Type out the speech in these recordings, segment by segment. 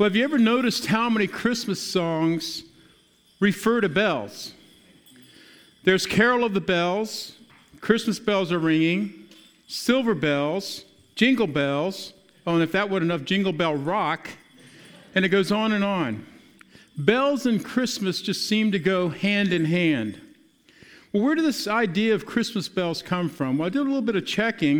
Well, have you ever noticed how many Christmas songs refer to bells? There's Carol of the Bells, Christmas bells are ringing, silver bells, jingle bells. Oh, and if that weren't enough, jingle bell rock. And it goes on and on. Bells and Christmas just seem to go hand in hand. Well, where did this idea of Christmas bells come from? Well, I did a little bit of checking,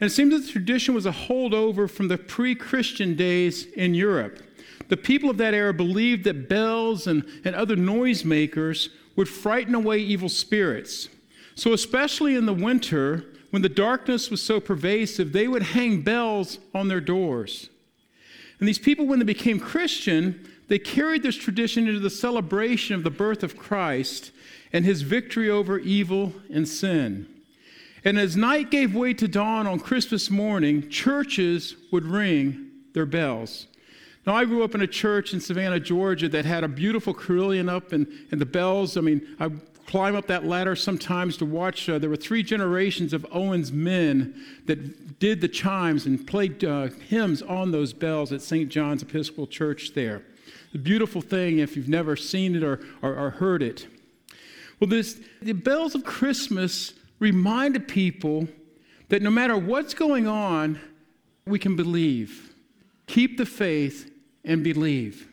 and it seems that the tradition was a holdover from the pre Christian days in Europe. The people of that era believed that bells and, and other noisemakers would frighten away evil spirits. So, especially in the winter, when the darkness was so pervasive, they would hang bells on their doors. And these people, when they became Christian, they carried this tradition into the celebration of the birth of Christ and his victory over evil and sin. And as night gave way to dawn on Christmas morning, churches would ring their bells. Now, I grew up in a church in Savannah, Georgia that had a beautiful carillon up and, and the bells. I mean, I climb up that ladder sometimes to watch. Uh, there were three generations of Owens men that did the chimes and played uh, hymns on those bells at St. John's Episcopal Church there. The beautiful thing if you've never seen it or, or, or heard it. Well, this, the bells of Christmas reminded people that no matter what's going on, we can believe. Keep the faith and believe.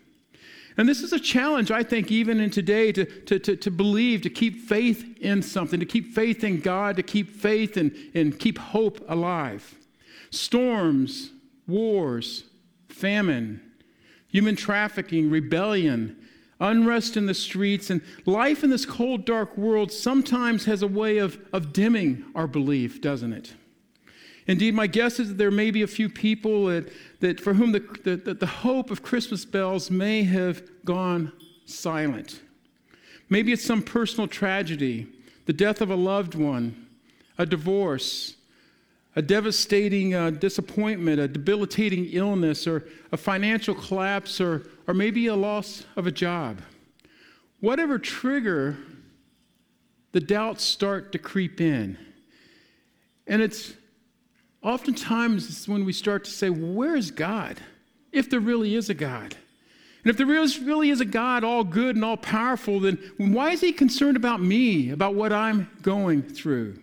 And this is a challenge, I think, even in today, to, to, to, to, believe, to keep faith in something, to keep faith in God, to keep faith and, and keep hope alive. Storms, wars, famine, human trafficking, rebellion, unrest in the streets, and life in this cold, dark world sometimes has a way of, of dimming our belief, doesn't it? Indeed, my guess is that there may be a few people that, that for whom the, the, the hope of Christmas bells may have gone silent. Maybe it's some personal tragedy, the death of a loved one, a divorce, a devastating uh, disappointment, a debilitating illness, or a financial collapse, or, or maybe a loss of a job. Whatever trigger, the doubts start to creep in. And it's oftentimes it's when we start to say, Where is God? If there really is a God. And if there really is a God, all good and all powerful, then why is He concerned about me, about what I'm going through?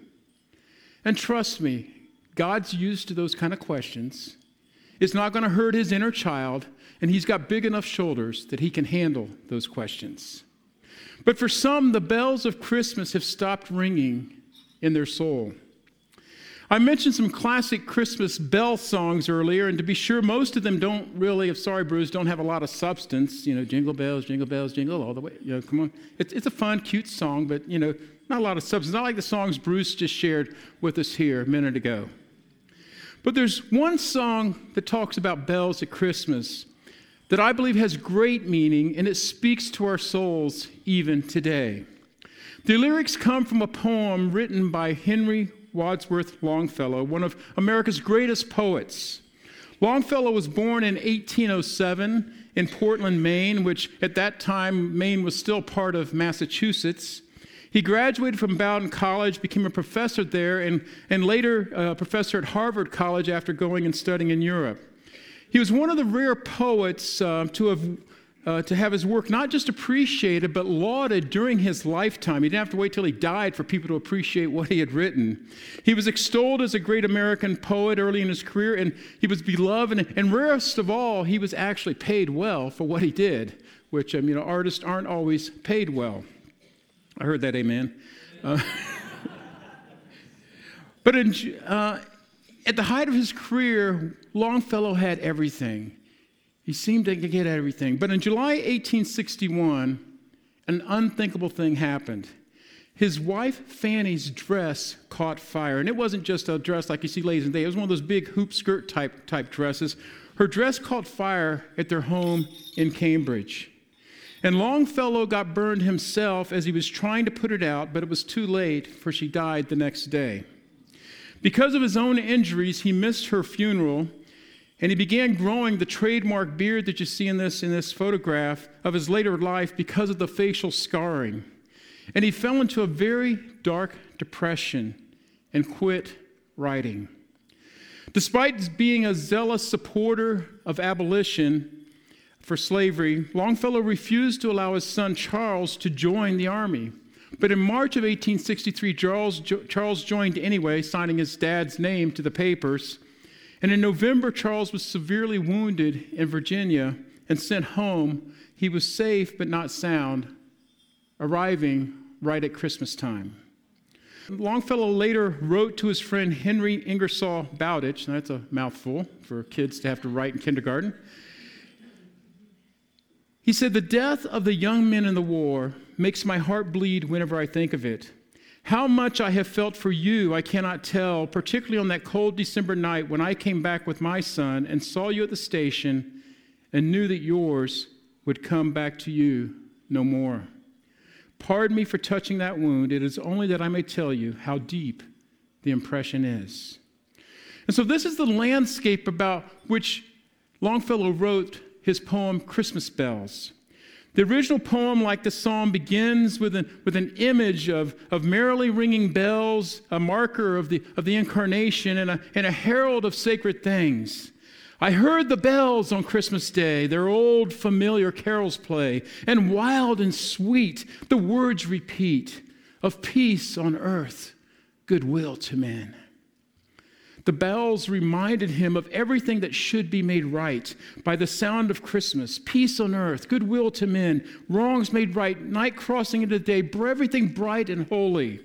And trust me, God's used to those kind of questions. It's not going to hurt His inner child, and He's got big enough shoulders that He can handle those questions. But for some, the bells of Christmas have stopped ringing in their soul. I mentioned some classic Christmas bell songs earlier, and to be sure, most of them don't really, if sorry, Bruce, don't have a lot of substance. You know, jingle bells, jingle bells, jingle all the way. You know, come on. It's, it's a fun, cute song, but, you know, not a lot of substance. Not like the songs Bruce just shared with us here a minute ago. But there's one song that talks about bells at Christmas that I believe has great meaning, and it speaks to our souls even today. The lyrics come from a poem written by Henry Wadsworth Longfellow, one of America's greatest poets. Longfellow was born in 1807 in Portland, Maine, which at that time, Maine was still part of Massachusetts. He graduated from Bowdoin College, became a professor there, and, and later a professor at Harvard College after going and studying in Europe. He was one of the rare poets uh, to have uh, to have his work not just appreciated, but lauded during his lifetime. He didn't have to wait till he died for people to appreciate what he had written. He was extolled as a great American poet early in his career, and he was beloved. And, and rarest of all, he was actually paid well for what he did, which, um, you know, artists aren't always paid well. I heard that, amen. Uh, but in, uh, at the height of his career, Longfellow had everything. He seemed to get everything. But in July 1861, an unthinkable thing happened. His wife Fanny's dress caught fire. And it wasn't just a dress like you see ladies in day, it was one of those big hoop skirt type, type dresses. Her dress caught fire at their home in Cambridge. And Longfellow got burned himself as he was trying to put it out, but it was too late, for she died the next day. Because of his own injuries, he missed her funeral and he began growing the trademark beard that you see in this, in this photograph of his later life because of the facial scarring. And he fell into a very dark depression and quit writing. Despite being a zealous supporter of abolition, for slavery, Longfellow refused to allow his son Charles to join the army. But in March of 1863, Charles, Charles joined anyway, signing his dad's name to the papers. And in November, Charles was severely wounded in Virginia and sent home. He was safe but not sound, arriving right at Christmas time. Longfellow later wrote to his friend Henry Ingersoll Bowditch, that's a mouthful for kids to have to write in kindergarten. He said, The death of the young men in the war makes my heart bleed whenever I think of it. How much I have felt for you, I cannot tell, particularly on that cold December night when I came back with my son and saw you at the station and knew that yours would come back to you no more. Pardon me for touching that wound. It is only that I may tell you how deep the impression is. And so, this is the landscape about which Longfellow wrote his poem Christmas Bells. The original poem, like the psalm, begins with an, with an image of, of merrily ringing bells, a marker of the, of the incarnation, and a, and a herald of sacred things. I heard the bells on Christmas Day, their old familiar carols play, and wild and sweet the words repeat of peace on earth, goodwill to men. The bells reminded him of everything that should be made right by the sound of Christmas peace on earth, goodwill to men, wrongs made right, night crossing into day, everything bright and holy.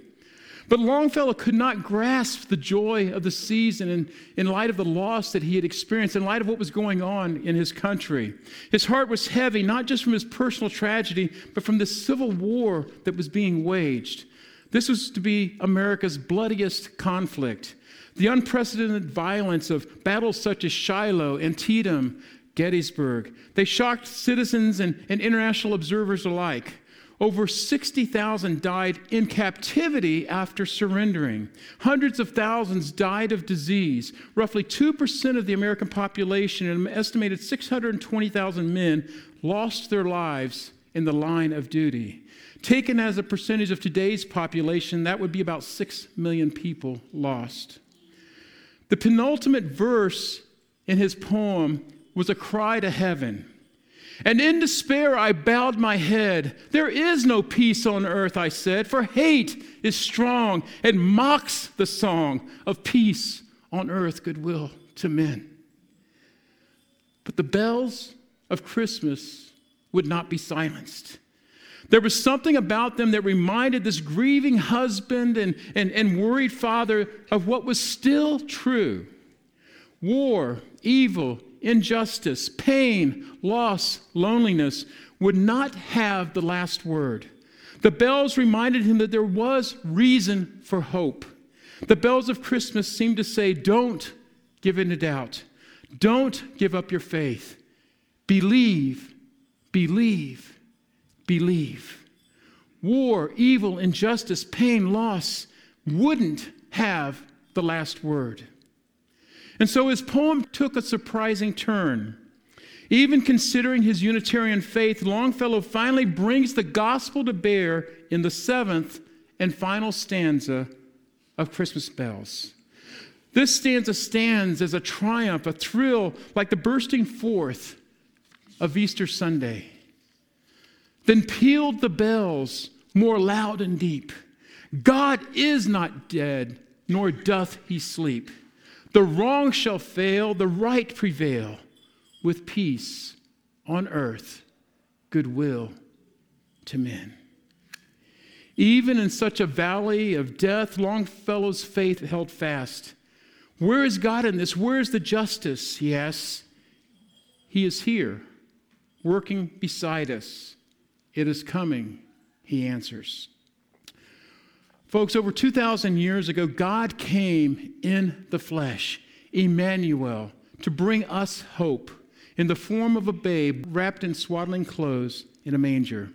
But Longfellow could not grasp the joy of the season in, in light of the loss that he had experienced, in light of what was going on in his country. His heart was heavy, not just from his personal tragedy, but from the civil war that was being waged. This was to be America's bloodiest conflict. The unprecedented violence of battles such as Shiloh, Antietam, Gettysburg, they shocked citizens and, and international observers alike. Over 60,000 died in captivity after surrendering. Hundreds of thousands died of disease. Roughly 2% of the American population, an estimated 620,000 men, lost their lives in the line of duty. Taken as a percentage of today's population, that would be about 6 million people lost. The penultimate verse in his poem was a cry to heaven. And in despair, I bowed my head. There is no peace on earth, I said, for hate is strong and mocks the song of peace on earth, goodwill to men. But the bells of Christmas would not be silenced. There was something about them that reminded this grieving husband and, and, and worried father of what was still true war, evil, injustice, pain, loss, loneliness would not have the last word. The bells reminded him that there was reason for hope. The bells of Christmas seemed to say, Don't give in to doubt. Don't give up your faith. Believe, believe, believe. War, evil, injustice, pain, loss wouldn't have the last word. And so his poem took a surprising turn. Even considering his Unitarian faith, Longfellow finally brings the gospel to bear in the seventh and final stanza of Christmas Bells. This stanza stands as a triumph, a thrill, like the bursting forth of Easter Sunday. Then pealed the bells more loud and deep. God is not dead, nor doth he sleep. The wrong shall fail, the right prevail, with peace on earth, goodwill to men. Even in such a valley of death, Longfellow's faith held fast. Where is God in this? Where is the justice? He asks. He is here, working beside us it is coming, he answers. Folks, over 2,000 years ago, God came in the flesh, Emmanuel, to bring us hope in the form of a babe wrapped in swaddling clothes in a manger.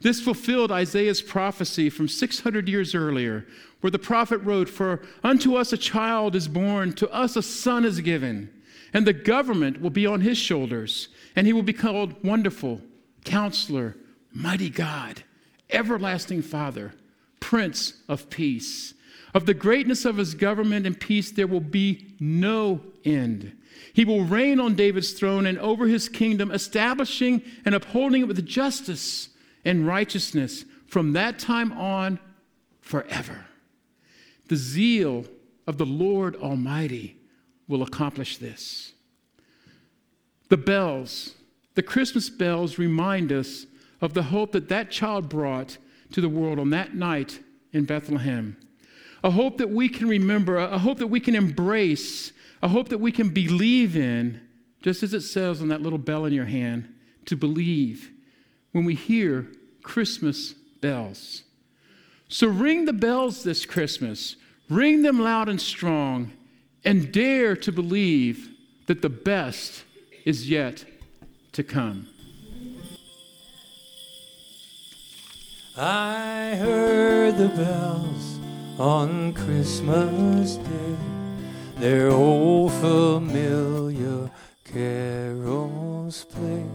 This fulfilled Isaiah's prophecy from 600 years earlier, where the prophet wrote, For unto us a child is born, to us a son is given, and the government will be on his shoulders, and he will be called Wonderful, Counselor, Mighty God, Everlasting Father, Prince of Peace. Of the greatness of his government and peace, there will be no end. He will reign on David's throne and over his kingdom, establishing and upholding it with justice and righteousness from that time on forever. The zeal of the Lord Almighty will accomplish this. The bells, the Christmas bells, remind us of the hope that that child brought to the world on that night in Bethlehem. A hope that we can remember, a hope that we can embrace, a hope that we can believe in, just as it says on that little bell in your hand, to believe when we hear Christmas bells. So ring the bells this Christmas, ring them loud and strong, and dare to believe that the best is yet to come. I heard the bells on Christmas Day, their old familiar carols play,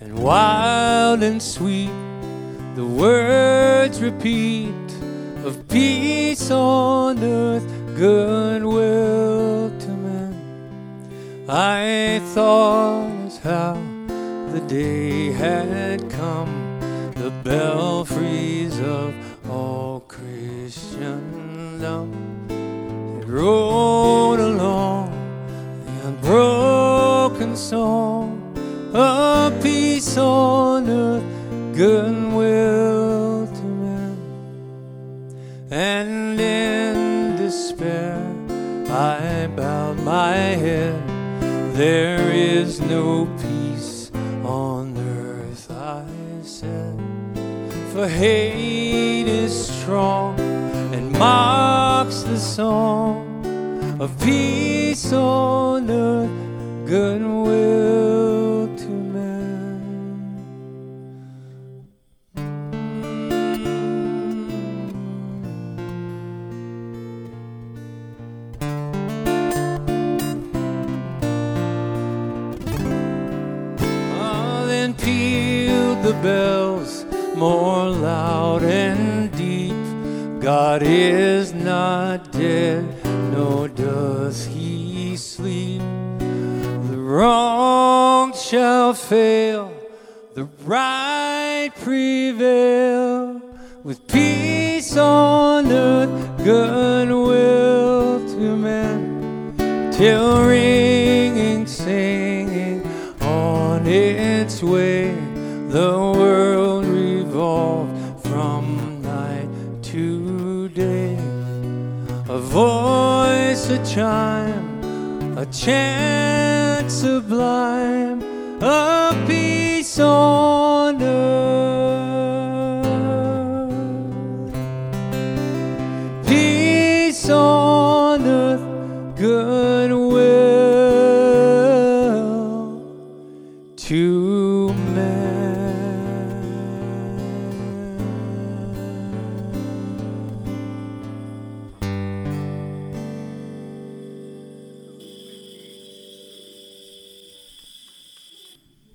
and wild and sweet the words repeat of peace on earth, goodwill to men. I thought as how the day had come belfries of all Christendom. It rolled along the unbroken song of peace on earth, goodwill to men. And in despair, I bowed my head. There is no for hate is strong and mocks the song of peace on earth, goodwill to men. Oh, then pealed the bells more loud and deep. God is not dead, nor does he sleep. The wrong shall fail, the right prevail. With peace on earth, goodwill to men, till ringing, singing on its way, the chime, a chant sublime, a peace on earth. Peace on earth, goodwill